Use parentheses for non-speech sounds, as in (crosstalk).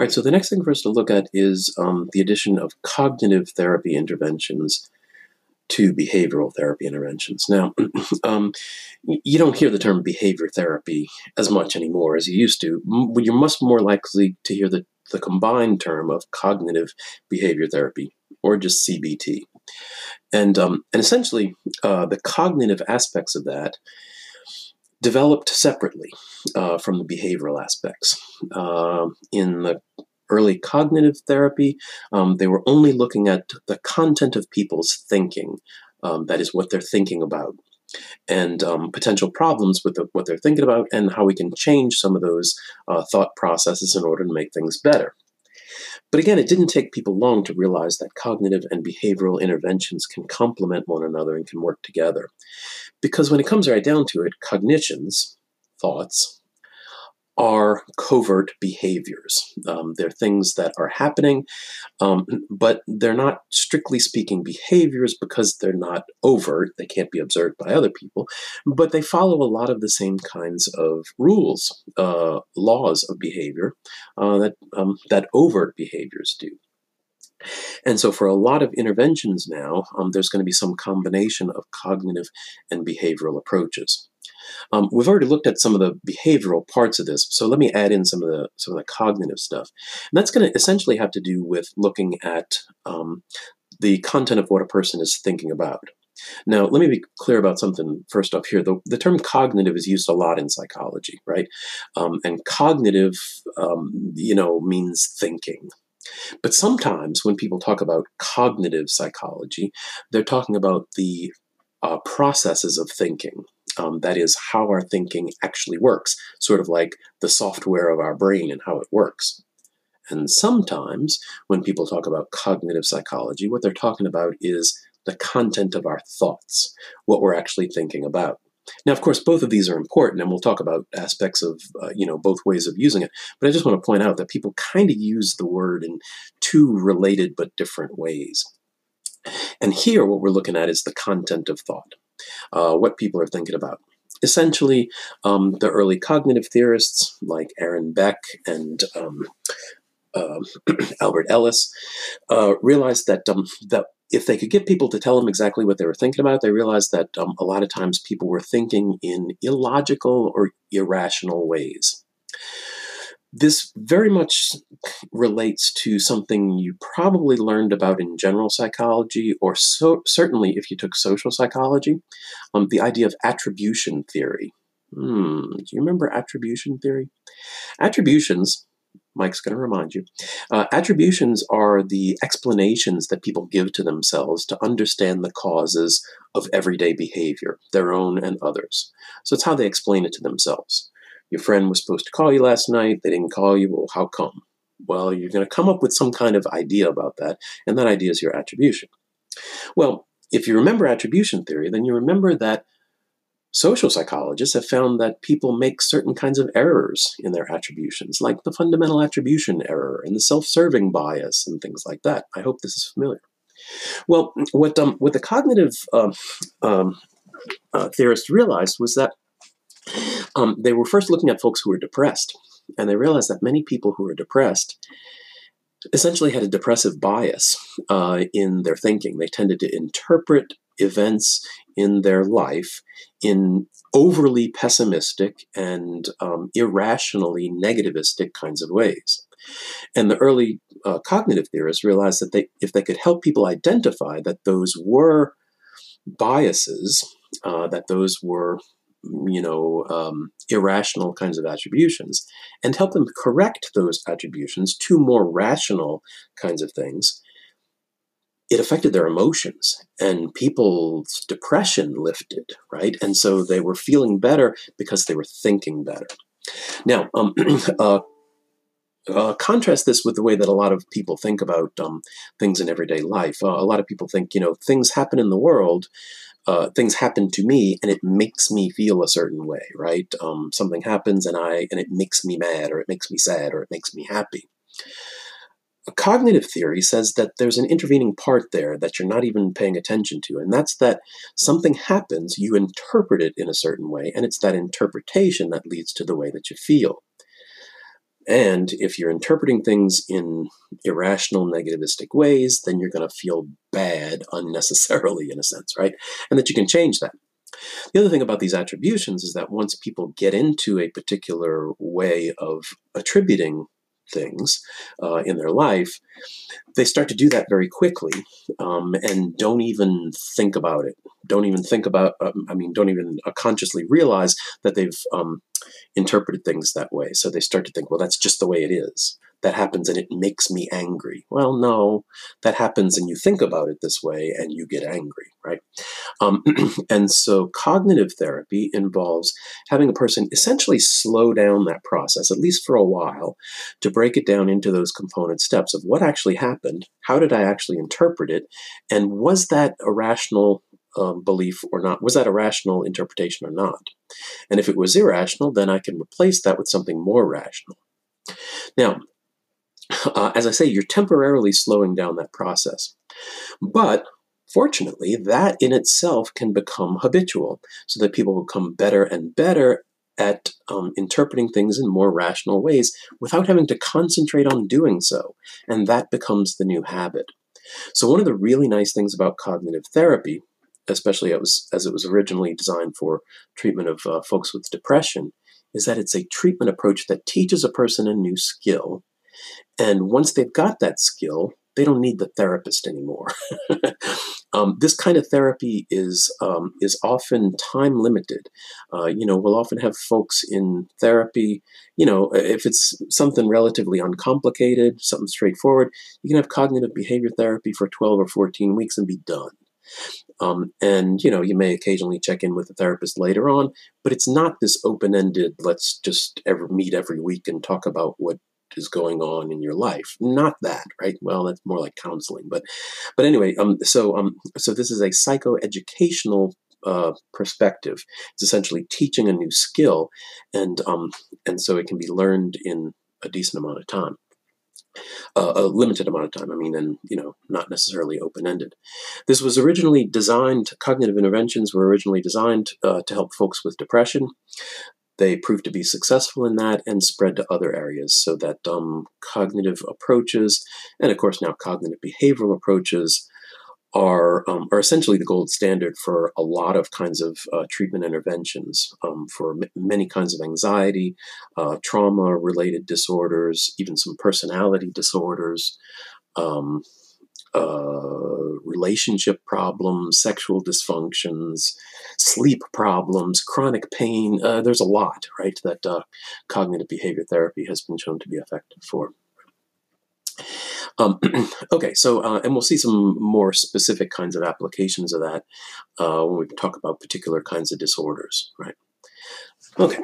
All right, so the next thing for us to look at is um, the addition of cognitive therapy interventions to behavioral therapy interventions. Now, (clears throat) um, you don't hear the term behavior therapy as much anymore as you used to. You're much more likely to hear the, the combined term of cognitive behavior therapy, or just CBT. And, um, and essentially, uh, the cognitive aspects of that developed separately uh, from the behavioral aspects. Uh, in the early cognitive therapy, um, they were only looking at the content of people's thinking, um, that is, what they're thinking about, and um, potential problems with the, what they're thinking about, and how we can change some of those uh, thought processes in order to make things better. But again, it didn't take people long to realize that cognitive and behavioral interventions can complement one another and can work together. Because when it comes right down to it, cognitions, thoughts, are covert behaviors. Um, they're things that are happening, um, but they're not strictly speaking behaviors because they're not overt. They can't be observed by other people, but they follow a lot of the same kinds of rules, uh, laws of behavior uh, that um, that overt behaviors do. And so, for a lot of interventions now, um, there's going to be some combination of cognitive and behavioral approaches. Um, we've already looked at some of the behavioral parts of this, so let me add in some of the some of the cognitive stuff. And that's going to essentially have to do with looking at um, the content of what a person is thinking about. Now, let me be clear about something first off here. The, the term cognitive is used a lot in psychology, right? Um, and cognitive, um, you know, means thinking. But sometimes when people talk about cognitive psychology, they're talking about the uh, processes of thinking. Um, that is how our thinking actually works, sort of like the software of our brain and how it works. And sometimes when people talk about cognitive psychology, what they're talking about is the content of our thoughts, what we're actually thinking about. Now, of course, both of these are important, and we'll talk about aspects of uh, you know both ways of using it. But I just want to point out that people kind of use the word in two related but different ways. And here, what we're looking at is the content of thought, uh, what people are thinking about. Essentially, um, the early cognitive theorists like Aaron Beck and um, uh, (clears throat) Albert Ellis uh, realized that um, that if they could get people to tell them exactly what they were thinking about, they realized that um, a lot of times people were thinking in illogical or irrational ways. This very much relates to something you probably learned about in general psychology, or so, certainly if you took social psychology, um, the idea of attribution theory. Hmm, do you remember attribution theory? Attributions, Mike's going to remind you, uh, attributions are the explanations that people give to themselves to understand the causes of everyday behavior, their own and others. So it's how they explain it to themselves. Your friend was supposed to call you last night, they didn't call you, well, how come? Well, you're going to come up with some kind of idea about that, and that idea is your attribution. Well, if you remember attribution theory, then you remember that social psychologists have found that people make certain kinds of errors in their attributions, like the fundamental attribution error and the self serving bias and things like that. I hope this is familiar. Well, what, um, what the cognitive um, um, uh, theorists realized was that um, they were first looking at folks who were depressed, and they realized that many people who were depressed essentially had a depressive bias uh, in their thinking. They tended to interpret events in their life in overly pessimistic and um, irrationally negativistic kinds of ways. And the early uh, cognitive theorists realized that they, if they could help people identify that those were biases, uh, that those were you know, um, irrational kinds of attributions and help them correct those attributions to more rational kinds of things, it affected their emotions and people's depression lifted, right? And so they were feeling better because they were thinking better. Now, um, (clears throat) uh, uh, contrast this with the way that a lot of people think about um, things in everyday life. Uh, a lot of people think, you know, things happen in the world, uh, things happen to me and it makes me feel a certain way, right? Um, something happens and I and it makes me mad or it makes me sad or it makes me happy. Cognitive theory says that there's an intervening part there that you're not even paying attention to, and that's that something happens, you interpret it in a certain way, and it's that interpretation that leads to the way that you feel. And if you're interpreting things in irrational, negativistic ways, then you're going to feel bad (laughs) unnecessarily, in a sense, right? And that you can change that. The other thing about these attributions is that once people get into a particular way of attributing things uh, in their life, they start to do that very quickly um, and don't even think about it. Don't even think about, um, I mean, don't even uh, consciously realize that they've um, interpreted things that way. So they start to think, well, that's just the way it is that happens and it makes me angry. Well, no, that happens and you think about it this way and you get angry, right? Um, (clears throat) and so cognitive therapy involves having a person essentially slow down that process, at least for a while, to break it down into those component steps of what actually happened, how did I actually interpret it, and was that a rational um, belief or not? Was that a rational interpretation or not? And if it was irrational, then I can replace that with something more rational. Now, uh, as I say, you're temporarily slowing down that process. But fortunately, that in itself can become habitual so that people become better and better at um, interpreting things in more rational ways without having to concentrate on doing so. And that becomes the new habit. So, one of the really nice things about cognitive therapy, especially as, it was originally designed for treatment of uh, folks with depression, is that it's a treatment approach that teaches a person a new skill and once they've got that skill, they don't need the therapist anymore. (laughs) um, this kind of therapy is um, is often time limited. Uh, you know, we'll often have folks in therapy. You know, if it's something relatively uncomplicated, something straightforward, you can have cognitive behavior therapy for twelve or fourteen weeks and be done. Um, and you know, you may occasionally check in with the therapist later on, but it's not this open-ended. Let's just ever meet every week and talk about what is going on in your life. Not that, right? Well, that's more like counseling. But but anyway, um, so um, so this is a psychoeducational uh, perspective. It's essentially teaching a new skill, and um, and so it can be learned in a decent amount of time. Uh, a limited amount of time. I mean, and you know, not necessarily open ended. This was originally designed. Cognitive interventions were originally designed uh, to help folks with depression. They proved to be successful in that and spread to other areas so that um, cognitive approaches, and of course now cognitive behavioral approaches, are, um, are essentially the gold standard for a lot of kinds of uh, treatment interventions um, for m- many kinds of anxiety, uh, trauma related disorders, even some personality disorders. Um, uh, relationship problems, sexual dysfunctions, sleep problems, chronic pain. Uh, there's a lot, right, that uh, cognitive behavior therapy has been shown to be effective for. Um, (clears throat) okay, so, uh, and we'll see some more specific kinds of applications of that uh, when we talk about particular kinds of disorders, right? Okay.